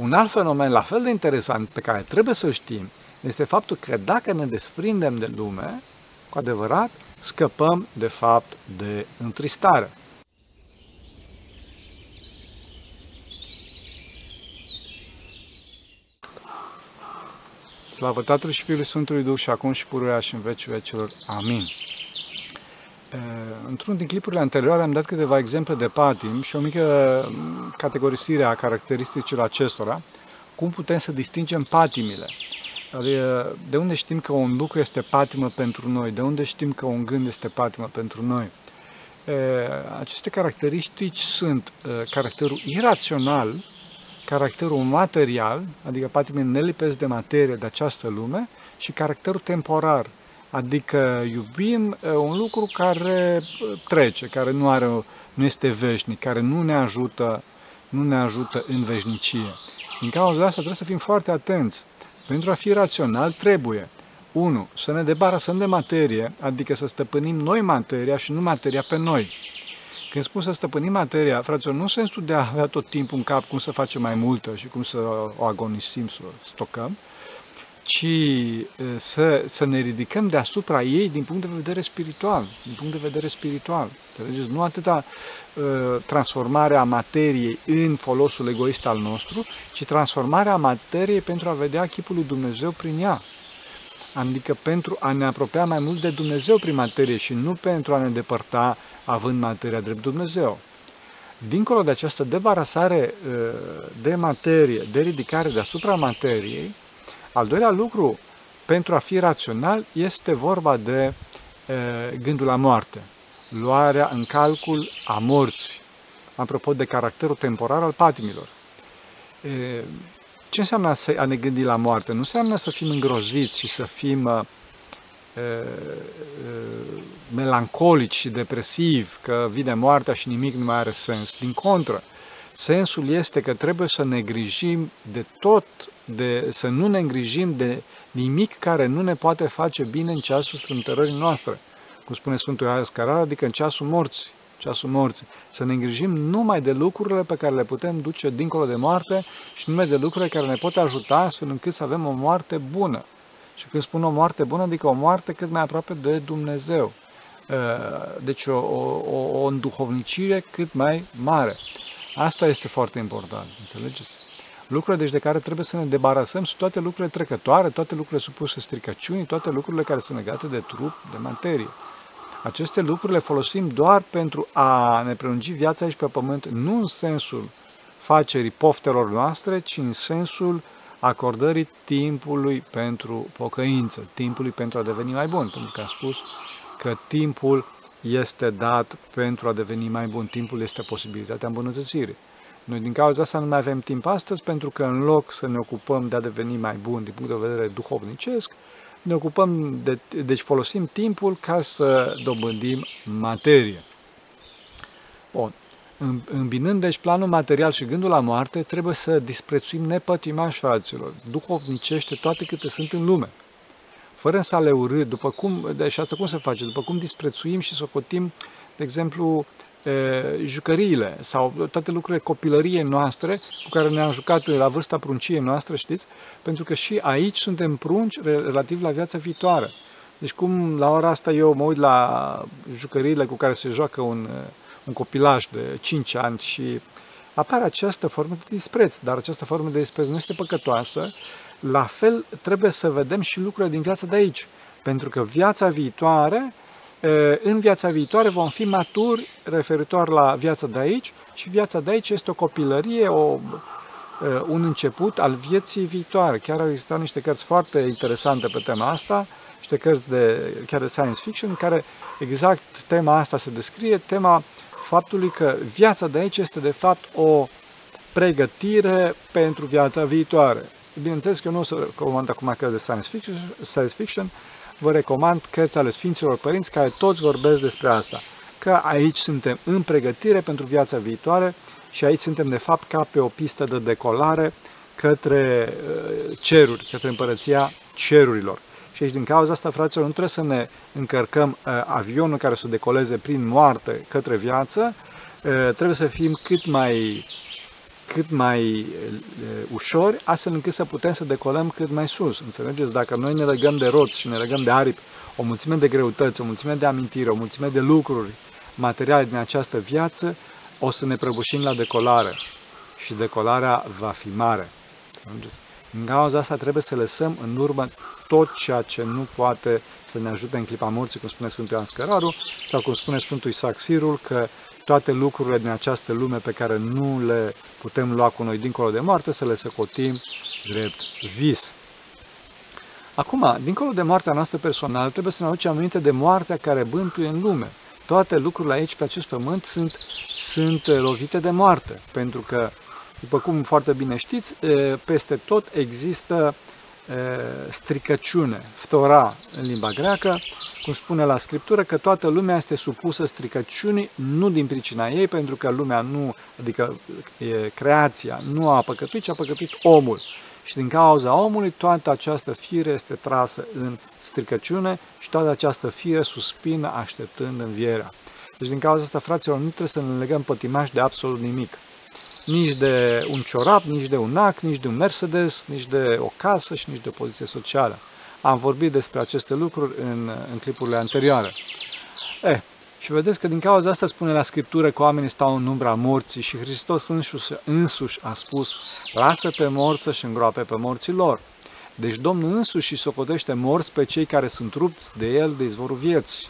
Un alt fenomen la fel de interesant pe care trebuie să știm este faptul că dacă ne desprindem de lume, cu adevărat, scăpăm de fapt de întristare. Slavă Tatălui și Fiului Sfântului Duh și acum și pururea și în vecii vecilor. Amin. Într-unul din clipurile anterioare am dat câteva exemple de patim și o mică categorisire a caracteristicilor acestora, cum putem să distingem patimile. Adică, de unde știm că un lucru este patimă pentru noi? De unde știm că un gând este patimă pentru noi? Aceste caracteristici sunt caracterul irațional, caracterul material, adică patimile nelipesc de materie de această lume, și caracterul temporar, adică iubim un lucru care trece, care nu, are, nu este veșnic, care nu ne ajută, nu ne ajută în veșnicie. Din cauza asta trebuie să fim foarte atenți. Pentru a fi rațional trebuie 1. Să ne debarasăm de materie, adică să stăpânim noi materia și nu materia pe noi. Când spun să stăpânim materia, fraților, nu în sensul de a avea tot timpul în cap cum să facem mai multă și cum să o agonisim, să o stocăm, ci să, să ne ridicăm deasupra ei din punct de vedere spiritual. Din punct de vedere spiritual. Înțelegeți? Nu atâta uh, transformarea materiei în folosul egoist al nostru, ci transformarea materiei pentru a vedea chipul lui Dumnezeu prin ea. Adică pentru a ne apropia mai mult de Dumnezeu prin materie și nu pentru a ne depărta având materia drept Dumnezeu. Dincolo de această debarasare de materie, de ridicare deasupra materiei, al doilea lucru, pentru a fi rațional, este vorba de gândul la moarte, luarea în calcul a morții, apropo de caracterul temporar al patimilor. Ce înseamnă a ne gândi la moarte? Nu înseamnă să fim îngroziți și să fim melancolici și depresivi, că vine moartea și nimic nu mai are sens. Din contră, sensul este că trebuie să ne grijim de tot, de, să nu ne îngrijim de nimic care nu ne poate face bine în ceasul strâmtărării noastre. Cum spune Sfântul Ioan Scarar, adică în ceasul morții ceasul morții. Să ne îngrijim numai de lucrurile pe care le putem duce dincolo de moarte și numai de lucrurile care ne pot ajuta astfel încât să avem o moarte bună. Și când spun o moarte bună, adică o moarte cât mai aproape de Dumnezeu. Uh, deci o, o, o înduhovnicire cât mai mare. Asta este foarte important, înțelegeți? Lucrurile deci de care trebuie să ne debarasăm sunt toate lucrurile trecătoare, toate lucrurile supuse stricăciunii, toate lucrurile care sunt legate de trup, de materie. Aceste lucruri le folosim doar pentru a ne prelungi viața aici pe pământ, nu în sensul facerii poftelor noastre, ci în sensul acordării timpului pentru pocăință, timpului pentru a deveni mai bun, pentru că am spus că timpul este dat pentru a deveni mai bun, timpul este posibilitatea îmbunătățirii. Noi din cauza asta nu mai avem timp astăzi pentru că în loc să ne ocupăm de a deveni mai bun din punct de vedere duhovnicesc, ne ocupăm, de, deci folosim timpul ca să dobândim materie. Bun. Îmbinând deci planul material și gândul la moarte, trebuie să disprețuim nepătimași fraților, duhovnicește toate câte sunt în lume. Fără să le urât, după cum, deci asta cum se face? După cum disprețuim și socotim, de exemplu, jucăriile sau toate lucrurile copilăriei noastre cu care ne-am jucat la vârsta prunciei noastre, știți? Pentru că și aici suntem prunci relativ la viața viitoare. Deci cum la ora asta eu mă uit la jucăriile cu care se joacă un, un copilaj de 5 ani și apare această formă de dispreț, dar această formă de dispreț nu este păcătoasă, la fel trebuie să vedem și lucrurile din viața de aici. Pentru că viața viitoare în viața viitoare vom fi maturi referitor la viața de aici și viața de aici este o copilărie, o, un început al vieții viitoare. Chiar au existat niște cărți foarte interesante pe tema asta, niște cărți de, chiar de science fiction, în care exact tema asta se descrie, tema faptului că viața de aici este de fapt o pregătire pentru viața viitoare. Bineînțeles că eu nu o să comand acum cărți de science fiction, science fiction vă recomand cărți ale Sfinților Părinți care toți vorbesc despre asta. Că aici suntem în pregătire pentru viața viitoare și aici suntem de fapt ca pe o pistă de decolare către uh, ceruri, către împărăția cerurilor. Și aici, din cauza asta, fraților, nu trebuie să ne încărcăm uh, avionul care să decoleze prin moarte către viață, uh, trebuie să fim cât mai cât mai ușor, astfel încât să putem să decolăm cât mai sus. Înțelegeți? Dacă noi ne legăm de roți și ne legăm de aripi, o mulțime de greutăți, o mulțime de amintiri, o mulțime de lucruri materiale din această viață, o să ne prăbușim la decolare și decolarea va fi mare. Înțelegeți? În cauza asta trebuie să lăsăm în urmă tot ceea ce nu poate să ne ajute în clipa morții, cum spune Sfântul Ioan Scăraru, sau cum spune Sfântul Isaac Sirul, că toate lucrurile din această lume pe care nu le putem lua cu noi dincolo de moarte, să le săcotim drept vis. Acum, dincolo de moartea noastră personală, trebuie să ne aducem aminte de moartea care bântuie în lume. Toate lucrurile aici, pe acest pământ, sunt, sunt lovite de moarte, pentru că, după cum foarte bine știți, peste tot există stricăciune, ftora în limba greacă, cum spune la Scriptură, că toată lumea este supusă stricăciunii, nu din pricina ei, pentru că lumea nu, adică creația, nu a păcătuit, ci a păcătuit omul. Și din cauza omului, toată această fire este trasă în stricăciune și toată această fire suspină așteptând învierea. Deci din cauza asta, fraților, nu trebuie să ne legăm pătimași de absolut nimic nici de un ciorap, nici de un ac, nici de un Mercedes, nici de o casă și nici de o poziție socială. Am vorbit despre aceste lucruri în, în clipurile anterioare. Eh, și vedeți că din cauza asta spune la Scriptură că oamenii stau în umbra morții și Hristos însuși, însuși a spus lasă pe morți și îngroape pe morții lor. Deci Domnul însuși socotește morți pe cei care sunt rupți de El de izvorul vieții.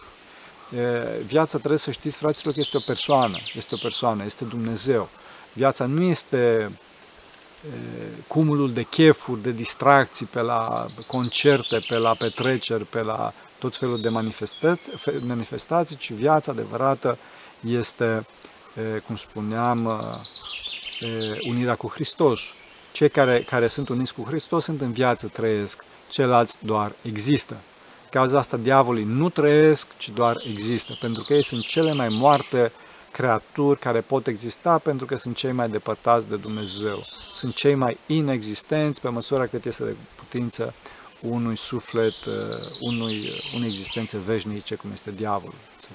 Viața trebuie să știți, fraților, că este o persoană, este o persoană, este Dumnezeu. Viața nu este cumulul de chefuri, de distracții pe la concerte, pe la petreceri, pe la tot felul de manifestații, manifestații ci viața adevărată este, cum spuneam, unirea cu Hristos. Cei care, care sunt uniți cu Hristos sunt în viață, trăiesc, ceilalți doar există. Cauza asta diavolii nu trăiesc, ci doar există, pentru că ei sunt cele mai moarte creaturi care pot exista pentru că sunt cei mai depărtați de Dumnezeu. Sunt cei mai inexistenți pe măsura cât este de putință unui suflet, uh, unui, unei existențe veșnice, cum este diavolul. Să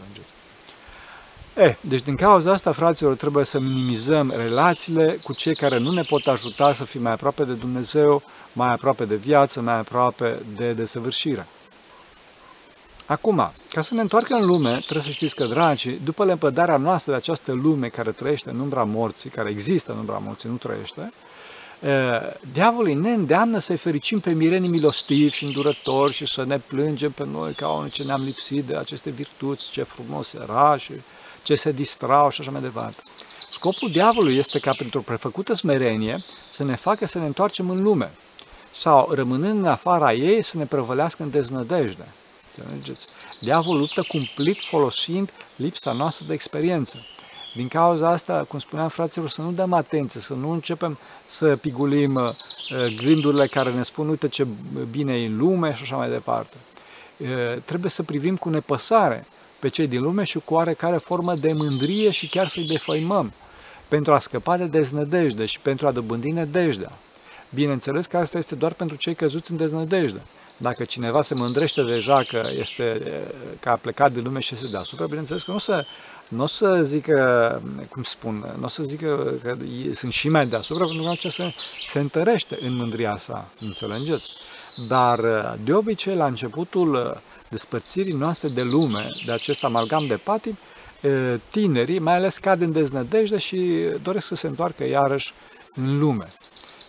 Eh, deci din cauza asta, fraților, trebuie să minimizăm relațiile cu cei care nu ne pot ajuta să fim mai aproape de Dumnezeu, mai aproape de viață, mai aproape de desăvârșire. Acum, ca să ne întoarcem în lume, trebuie să știți că, dragi, după lepădarea noastră de această lume care trăiește în umbra morții, care există în umbra morții, nu trăiește, diavolul ne îndeamnă să-i fericim pe mirenii milostivi și îndurători și să ne plângem pe noi ca unii ce ne-am lipsit de aceste virtuți, ce frumos era și ce se distrau și așa mai departe. Scopul diavolului este ca pentru o prefăcută smerenie să ne facă să ne întoarcem în lume sau, rămânând în afara ei, să ne prăvălească în deznădejde. Înțelegeți? Diavolul luptă cumplit folosind lipsa noastră de experiență. Din cauza asta, cum spuneam fraților, să nu dăm atenție, să nu începem să pigulim uh, gândurile care ne spun, uite ce bine e în lume și așa mai departe. Uh, trebuie să privim cu nepăsare pe cei din lume și cu oarecare formă de mândrie și chiar să-i defăimăm pentru a scăpa de deznădejde și pentru a dobândi nădejdea. Bineînțeles că asta este doar pentru cei căzuți în deznădejde. Dacă cineva se mândrește deja că, este, că a plecat de lume și este deasupra, bineînțeles că nu o să, nu o să zică, cum spun, nu o să zică că sunt și mai deasupra, pentru că atunci se, se întărește în mândria sa, înțelegeți? Dar, de obicei, la începutul despărțirii noastre de lume, de acest amalgam de patim, tinerii, mai ales, cad în deznădejde și doresc să se întoarcă iarăși în lume.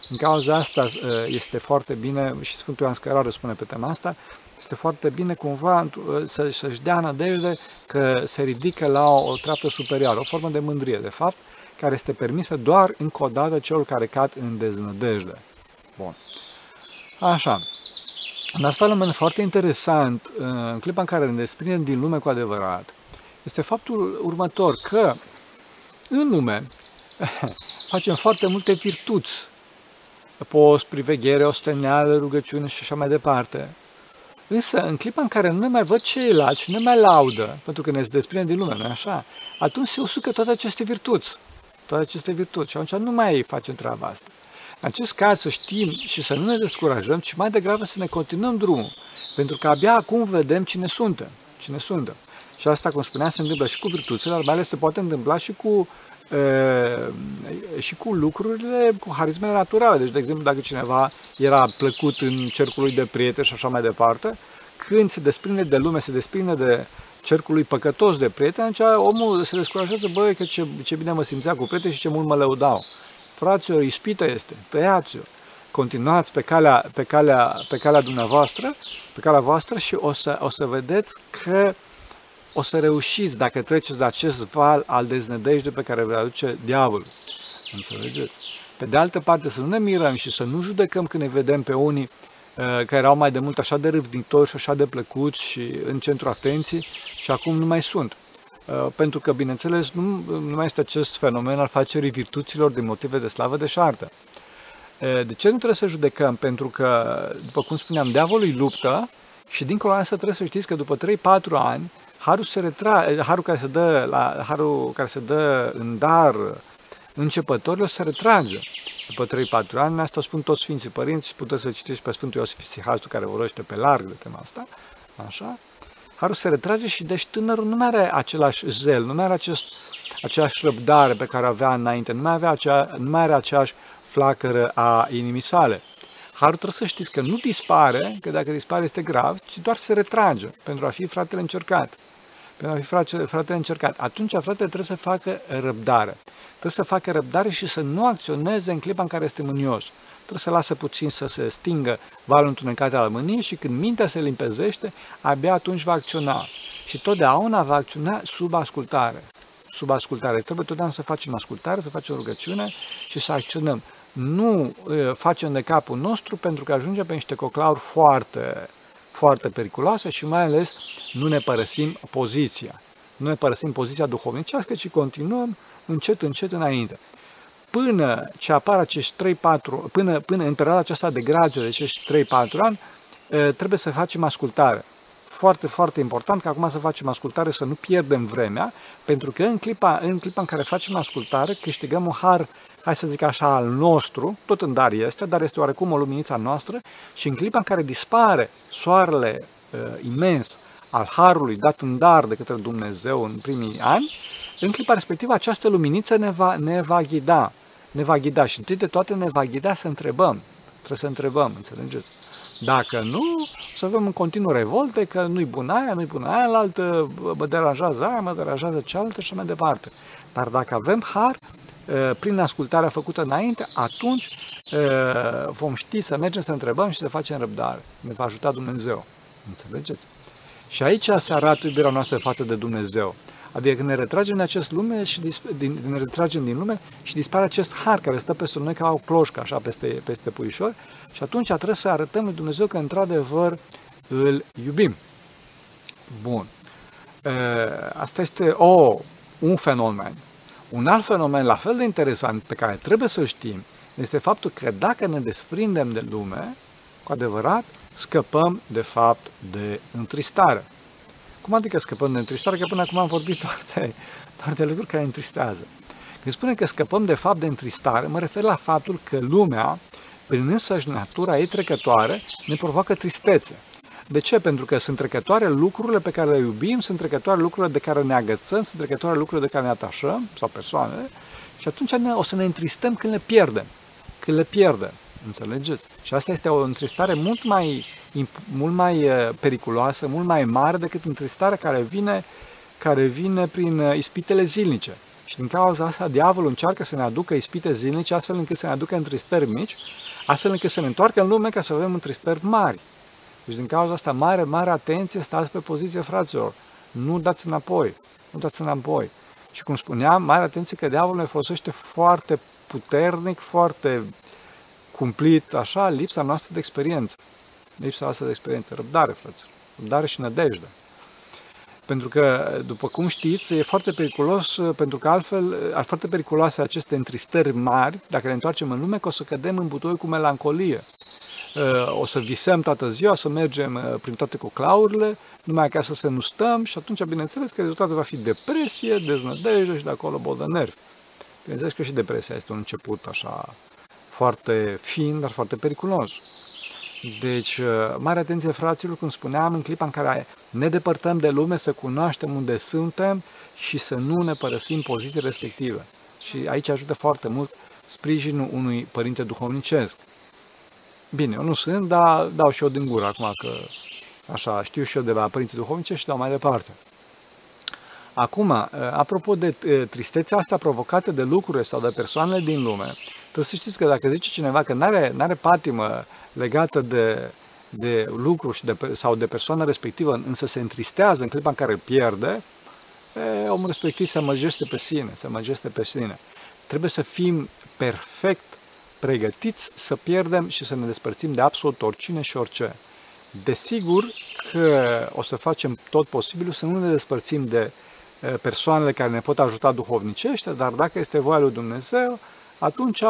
Din cauza asta uh, este foarte bine, și Sfântul Ioan Scăraru spune pe tema asta, este foarte bine cumva uh, să, să-și dea nădejde că se ridică la o, o treaptă superioară, o formă de mândrie, de fapt, care este permisă doar încă o dată celor care cad în deznădejde. Bun. Așa. Un alt fenomen foarte interesant, uh, în clipa în care ne desprindem din lume cu adevărat, este faptul următor, că în lume facem foarte multe virtuți post, priveghere, osteneală, rugăciune și așa mai departe. Însă, în clipa în care nu ne mai văd ceilalți și nu ne mai laudă, pentru că ne desprinde din lume, nu așa? Atunci se usucă toate aceste virtuți. Toate aceste virtuți. Și atunci nu mai facem treaba asta. În acest caz să știm și să nu ne descurajăm, ci mai degrabă să ne continuăm drumul. Pentru că abia acum vedem cine suntem. Cine suntem. Și asta, cum spuneam, se întâmplă și cu virtuțile, dar mai ales se poate întâmpla și cu și cu lucrurile, cu harismele naturale. Deci, de exemplu, dacă cineva era plăcut în cercul lui de prieteni și așa mai departe, când se desprinde de lume, se desprinde de cercul lui păcătos de prieteni, atunci omul se descurajează, băi, că ce, ce bine mă simțea cu prieteni și ce mult mă lăudau. Fraților, ispită este, tăiați-o, continuați pe calea, pe, calea, pe calea dumneavoastră, pe calea voastră și o să, o să vedeți că o să reușiți dacă treceți de acest val al deznădejdei pe care vă aduce diavolul. Înțelegeți? Pe de altă parte, să nu ne mirăm și să nu judecăm când ne vedem pe unii uh, care erau mai de mult așa de râvnitori și așa de plăcuți și în centru atenției și acum nu mai sunt. Uh, pentru că, bineînțeles, nu, nu mai este acest fenomen al facerii virtuților din motive de slavă de șartă. Uh, de ce nu trebuie să judecăm? Pentru că, după cum spuneam, diavolul luptă și dincolo de asta trebuie să știți că după 3-4 ani harul, se retra, harul, care se dă la, harul care se dă în dar începătorilor se retrage. După 3-4 ani, asta o spun toți Sfinții Părinți, puteți să citiți pe Sfântul Iosif Sihastu, care vorbește pe larg de tema asta, așa, harul se retrage și deci tânărul nu mai are același zel, nu mai are acest, aceeași răbdare pe care avea înainte, nu mai, avea acea, nu mai are aceeași flacără a inimii sale. Harul trebuie să știți că nu dispare, că dacă dispare este grav, ci doar se retrage pentru a fi fratele încercat pentru a fi frate, frate încercat. Atunci frate trebuie să facă răbdare. Trebuie să facă răbdare și să nu acționeze în clipa în care este mânios. Trebuie să lasă puțin să se stingă valul întunecat al mâniei și când mintea se limpezește, abia atunci va acționa. Și totdeauna va acționa sub ascultare. Sub ascultare. Trebuie totdeauna să facem ascultare, să facem rugăciune și să acționăm. Nu uh, facem de capul nostru pentru că ajunge pe niște coclauri foarte foarte periculoasă și mai ales nu ne părăsim poziția. Nu ne părăsim poziția duhovnicească, ci continuăm încet, încet înainte. Până ce apar acești 3-4, până, până în perioada aceasta de grație de acești 3-4 ani, trebuie să facem ascultare. Foarte, foarte important că acum să facem ascultare, să nu pierdem vremea, pentru că în clipa, în clipa în care facem ascultare, câștigăm un har hai să zic așa, al nostru, tot în dar este, dar este oarecum o luminiță a noastră și în clipa în care dispare soarele uh, imens al Harului dat în dar de către Dumnezeu în primii ani, în clipa respectivă această luminiță ne va, ne va ghida, ne va ghida și întâi de toate ne va ghida să întrebăm, trebuie să întrebăm, înțelegeți? Dacă nu, să avem în continuu revolte că nu-i bună aia, nu-i bună aia, la altă, mă deranjează aia, mă deranjează cealaltă și mai departe. Dar dacă avem har, prin ascultarea făcută înainte, atunci vom ști să mergem să întrebăm și să facem răbdare. Ne va ajuta Dumnezeu. Înțelegeți? Și aici se arată iubirea noastră față de Dumnezeu. Adică când ne retragem din acest lume și din, ne retragem din lume și dispare acest har care stă peste noi ca o cloșcă, așa, peste, peste puișor, și atunci trebuie să arătăm lui Dumnezeu că într-adevăr îl iubim. Bun. Asta este o, un fenomen. Un alt fenomen la fel de interesant pe care trebuie să știm este faptul că dacă ne desprindem de lume, cu adevărat, scăpăm de fapt de întristare. Cum adică scăpăm de întristare? Că până acum am vorbit doar de, doar de lucruri care întristează. Când spune că scăpăm de fapt de întristare, mă refer la faptul că lumea, prin însăși natura ei trecătoare, ne provoacă tristețe. De ce? Pentru că sunt trecătoare lucrurile pe care le iubim, sunt trecătoare lucrurile de care ne agățăm, sunt trecătoare lucrurile de care ne atașăm, sau persoanele, și atunci ne, o să ne întristăm când le pierdem. Când le pierdem. Înțelegeți? Și asta este o întristare mult mai, mult mai uh, periculoasă, mult mai mare decât întristarea care vine, care vine prin uh, ispitele zilnice. Și din cauza asta, diavolul încearcă să ne aducă ispite zilnice, astfel încât să ne aducă întristări mici, astfel încât să ne întoarcă în lume ca să avem întristări mari. Deci din cauza asta, mare, mare atenție, stați pe poziție, fraților. Nu dați înapoi. Nu dați înapoi. Și cum spuneam, mare atenție că diavolul ne folosește foarte puternic, foarte cumplit, așa, lipsa noastră de experiență. Lipsa noastră de experiență. Răbdare, fraților. Răbdare și nădejde. Pentru că, după cum știți, e foarte periculos, pentru că altfel, ar foarte periculoase aceste întristări mari, dacă ne întoarcem în lume, că o să cădem în butoi cu melancolie o să visăm toată ziua, să mergem uh, prin toate coclaurile, numai acasă să nu stăm și atunci, bineînțeles, că rezultatul va fi depresie, deznădejde și de acolo bol de nervi. Bineînțeles că și depresia este un început așa foarte fin, dar foarte periculos. Deci, uh, mare atenție, fraților, cum spuneam, în clipa în care ne depărtăm de lume, să cunoaștem unde suntem și să nu ne părăsim poziții respective. Și aici ajută foarte mult sprijinul unui părinte duhovnicesc. Bine, eu nu sunt, dar dau și eu din gură acum că așa știu și eu de la părinții duhovnicești și dau mai departe. Acum, apropo de tristețea asta provocată de lucruri sau de persoanele din lume, trebuie să știți că dacă zice cineva că nu are are patimă legată de, de lucru și de, sau de persoana respectivă, însă se întristează în clipa în care îl pierde, e, omul respectiv se măgește pe sine, se măgește pe sine. Trebuie să fim perfect pregătiți să pierdem și să ne despărțim de absolut oricine și orice. Desigur că o să facem tot posibilul să nu ne despărțim de persoanele care ne pot ajuta duhovnicește, dar dacă este voia lui Dumnezeu, atunci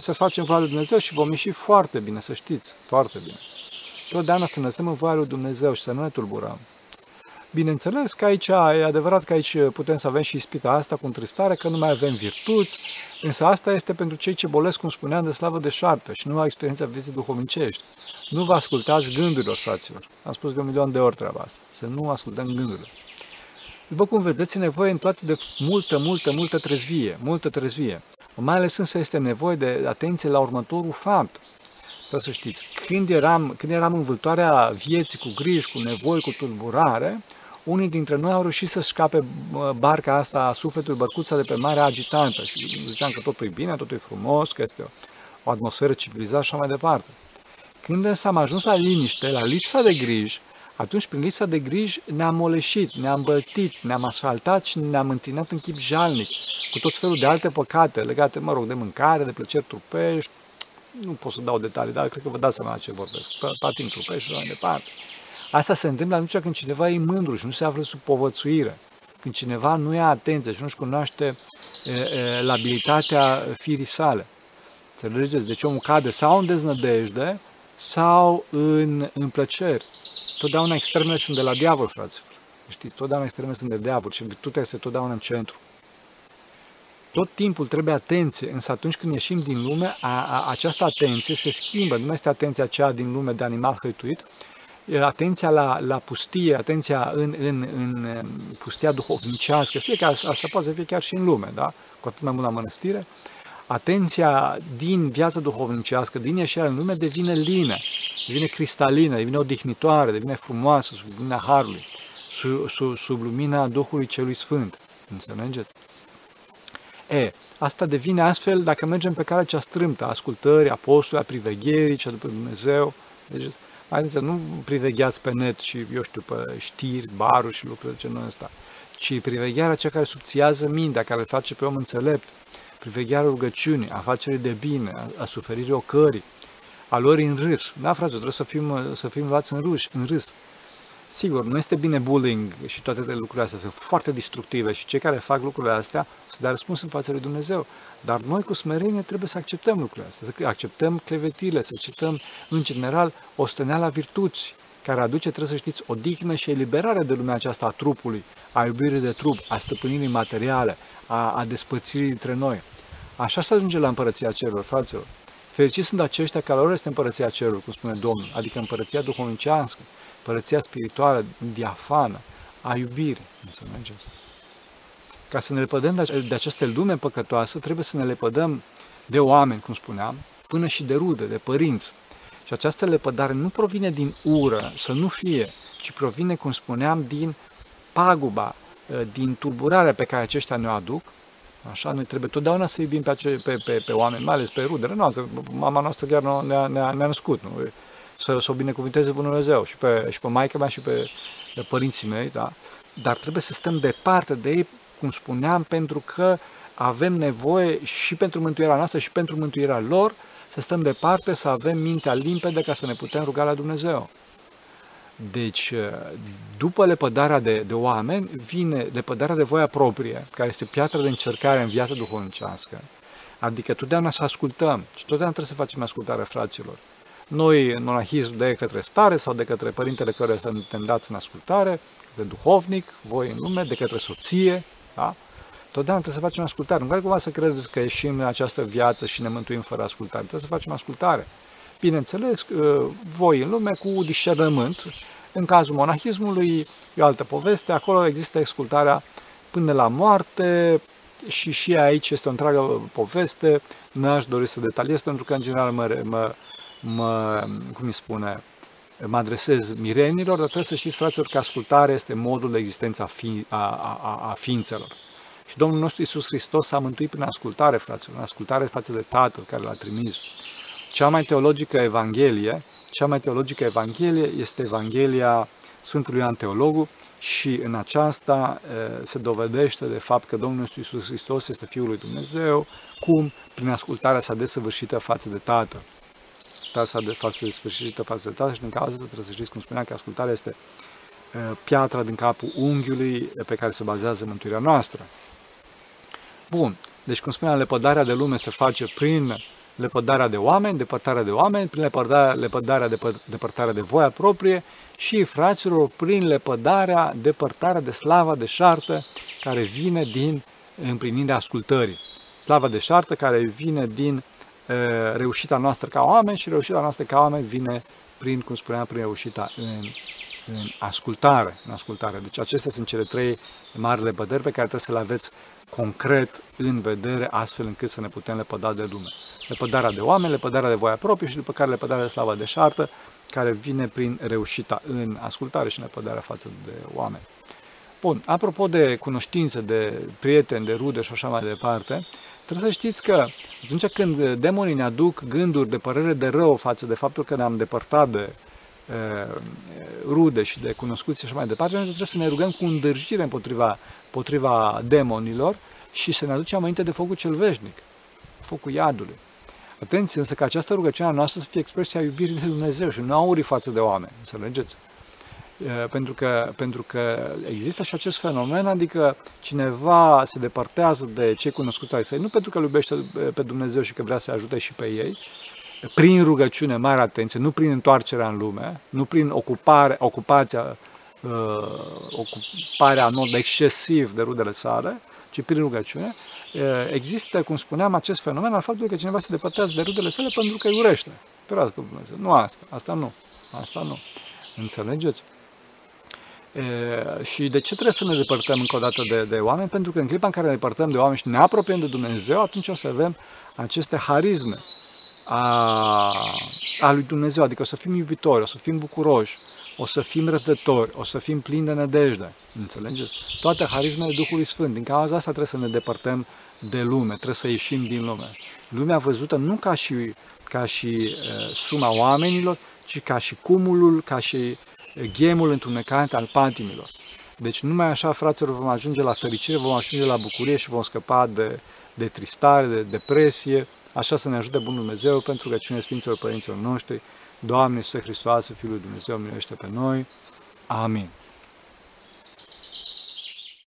să facem voia lui Dumnezeu și vom ieși foarte bine, să știți, foarte bine. Totdeauna să ne lăsăm în voia lui Dumnezeu și să nu ne tulburăm. Bineînțeles că aici, e adevărat că aici putem să avem și ispita asta cu întristare, că nu mai avem virtuți, însă asta este pentru cei ce bolesc, cum spuneam, de slavă de șartă și nu au experiența vieții duhovnicești. Nu vă ascultați gândurilor, fraților. Am spus de un milion de ori treaba asta. Să nu ascultăm gândurile. După cum vedeți, e nevoie în toate de multă, multă, multă trezvie, multă trezvie. Mai ales însă este nevoie de atenție la următorul fapt. Trebuie să știți, când eram, când eram în vâltoarea vieții cu griji, cu nevoi, cu tulburare, unii dintre noi au reușit să scape barca asta a sufletului, bărcuța de pe mare agitantă și ziceam că totul e bine, totul e frumos, că este o, o atmosferă civilizată și așa mai departe. Când însă am ajuns la liniște, la lipsa de griji, atunci prin lipsa de griji ne-am moleșit, ne-am bătit, ne-am asfaltat și ne-am întinat în chip jalnic, cu tot felul de alte păcate legate, mă rog, de mâncare, de plăceri trupești, nu pot să dau detalii, dar cred că vă dați seama ce vorbesc, patin trupești și mai departe. Asta se întâmplă atunci când cineva e mândru și nu se află sub povățuire, când cineva nu ia atenție și nu-și cunoaște e, e, labilitatea firii sale. Înțelegeți? Deci omul cade sau în deznădejde sau în, în plăceri. Totdeauna extremele sunt de la diavol, fraților. Știți, totdeauna extremele sunt de diavol și virtutea este totdeauna în centru. Tot timpul trebuie atenție, însă atunci când ieșim din lume, a, a, această atenție se schimbă. Nu mai este atenția aceea din lume de animal hăituit, atenția la, la pustie, atenția în, în, în pustia duhovnicească, fie că asta poate să fie chiar și în lume, da? cu atât mai mult la mănăstire, atenția din viața duhovnicească, din ieșirea în lume, devine lină, devine cristalină, devine odihnitoare, devine frumoasă sub lumina Harului, sub, sub, sub lumina Duhului Celui Sfânt. Înțelegeți? E, asta devine astfel dacă mergem pe calea cea strâmtă, ascultării, apostolului, a privegherii, cea după Dumnezeu. Deci, haideți să nu privegheați pe net și, eu știu, pe știri, baruri și lucruri de genul ăsta, ci privegherea cea care subțiază mintea, care îl face pe om înțelept, privegherea rugăciunii, afacerii de bine, a, a suferirii ocării, a lor în râs. Da, frate, trebuie să fim, să fim luați în, râs, în râs. Sigur, nu este bine bullying și toate lucrurile astea, sunt foarte destructive și cei care fac lucrurile astea să dea răspuns în fața lui Dumnezeu. Dar noi cu smerenie trebuie să acceptăm lucrurile astea, să acceptăm clevetile, să acceptăm în general osteneala virtuții, care aduce, trebuie să știți, o dignă și eliberare de lumea aceasta a trupului, a iubirii de trup, a stăpânirii materiale, a, a despățirii dintre noi. Așa se ajunge la împărăția cerurilor, fraților. Fericiți sunt aceștia care lor este împărăția cerului, cum spune Domnul, adică împărăția duhovnicească, împărăția spirituală, diafană, a iubirii. Înțelegeți? Ca să ne lepădăm de aceste lume păcătoasă, trebuie să ne lepădăm de oameni, cum spuneam, până și de rude, de părinți. Și această lepădare nu provine din ură, să nu fie, ci provine, cum spuneam, din paguba, din tulburarea pe care aceștia ne aduc, Așa, noi trebuie totdeauna să iubim pe, ace- pe, pe, pe oameni, mai ales pe rudele noastre. Mama noastră chiar ne-a, ne-a, ne-a născut, nu? Să, să o binecuvinteze Bunul Dumnezeu și pe, și pe maica mea și pe, pe părinții mei, da? Dar trebuie să stăm departe de ei, cum spuneam, pentru că avem nevoie și pentru mântuirea noastră și pentru mântuirea lor, să stăm departe, să avem mintea limpede ca să ne putem ruga la Dumnezeu. Deci, după lepădarea de, de oameni, vine lepădarea de voia proprie, care este piatra de încercare în viața duhovnicească. Adică totdeauna să ascultăm și totdeauna trebuie să facem ascultare fraților. Noi, în monahism, de către stare sau de către părintele care suntem dați în ascultare, de duhovnic, voi în lume, de către soție, da? Totdeauna trebuie să facem ascultare. Nu vreau cumva să credeți că ieșim în această viață și ne mântuim fără ascultare. Trebuie să facem ascultare. Bineînțeles, voi în lume cu discernământ, în cazul monahismului e o altă poveste, acolo există ascultarea până la moarte, și și aici este o întreagă poveste, n-aș dori să detaliez pentru că în general mă, mă, mă cum îi spune, mă adresez mirenilor, dar trebuie să știți, fraților, că ascultarea este modul de existență a, fi, a, a, a ființelor. Și Domnul nostru Isus Hristos s-a mântuit prin ascultare, fraților, în ascultare față de Tatăl care l-a trimis. Cea mai teologică Evanghelie, cea mai teologică Evanghelie este Evanghelia Sfântului Ioan Teologul și în aceasta se dovedește de fapt că Domnul nostru Isus Hristos este Fiul lui Dumnezeu, cum? Prin ascultarea sa desăvârșită față de Tatăl. Ascultarea sa de față desăvârșită față de Tatăl și din cauza trebuie să știți, cum spuneam, că ascultarea este piatra din capul unghiului pe care se bazează mântuirea noastră. Bun, deci cum spuneam, lepădarea de lume se face prin lepădarea de oameni, depărtarea de oameni, prin lepădarea, lepădarea de, depărtarea de voia proprie și, fraților, prin lepădarea, depărtarea de slava de șartă care vine din împlinirea ascultării. Slava de șartă care vine din e, reușita noastră ca oameni și reușita noastră ca oameni vine prin, cum spuneam, prin reușita în, în ascultare. În ascultare. Deci acestea sunt cele trei mari lepădări pe care trebuie să le aveți concret în vedere, astfel încât să ne putem lepăda de lume. Lepădarea de oameni, lepădarea de voia proprie și după care lepădarea de slava de șartă, care vine prin reușita în ascultare și lepădarea față de oameni. Bun, apropo de cunoștințe, de prieteni, de rude și așa mai departe, trebuie să știți că atunci când demonii ne aduc gânduri de părere de rău față de faptul că ne-am depărtat de rude și de cunoscuți și așa mai departe, noi trebuie să ne rugăm cu îndârjire împotriva, împotriva demonilor și să ne aducem aminte de focul cel veșnic, focul iadului. Atenție însă că această rugăciune a noastră să fie expresia iubirii de Dumnezeu și nu aurii față de oameni, înțelegeți? Pentru că, pentru că există și acest fenomen, adică cineva se depărtează de cei cunoscuți ai săi, nu pentru că îl iubește pe Dumnezeu și că vrea să ajute și pe ei, prin rugăciune, mare atenție, nu prin întoarcerea în lume, nu prin ocupare, ocupația, uh, ocuparea în mod excesiv de rudele sale, ci prin rugăciune, uh, există, cum spuneam, acest fenomen al faptului că cineva se depărtează de rudele sale pentru că îi urește. Ferească Dumnezeu. Nu asta, asta nu, asta nu. Înțelegeți? E, și de ce trebuie să ne depărtăm încă o dată de, de oameni? Pentru că în clipa în care ne depărtăm de oameni și ne apropiem de Dumnezeu, atunci o să avem aceste harisme, a, a lui Dumnezeu, adică o să fim iubitori, o să fim bucuroși, o să fim răbdători, o să fim plini de nădejde. Înțelegeți? Toate harismele Duhului Sfânt. Din cauza asta trebuie să ne depărtăm de lume, trebuie să ieșim din lume. Lumea văzută nu ca și, ca și uh, suma oamenilor, ci ca și cumulul, ca și ghemul întunecat al patimilor. Deci numai așa, fraților, vom ajunge la fericire, vom ajunge la bucurie și vom scăpa de, de tristare, de depresie, Așa să ne ajute Bunul Dumnezeu pentru că cine Sfinților Părinților noștri, Doamne Iisuse Hristoase, Fiul lui Dumnezeu, miluiește pe noi. Amin.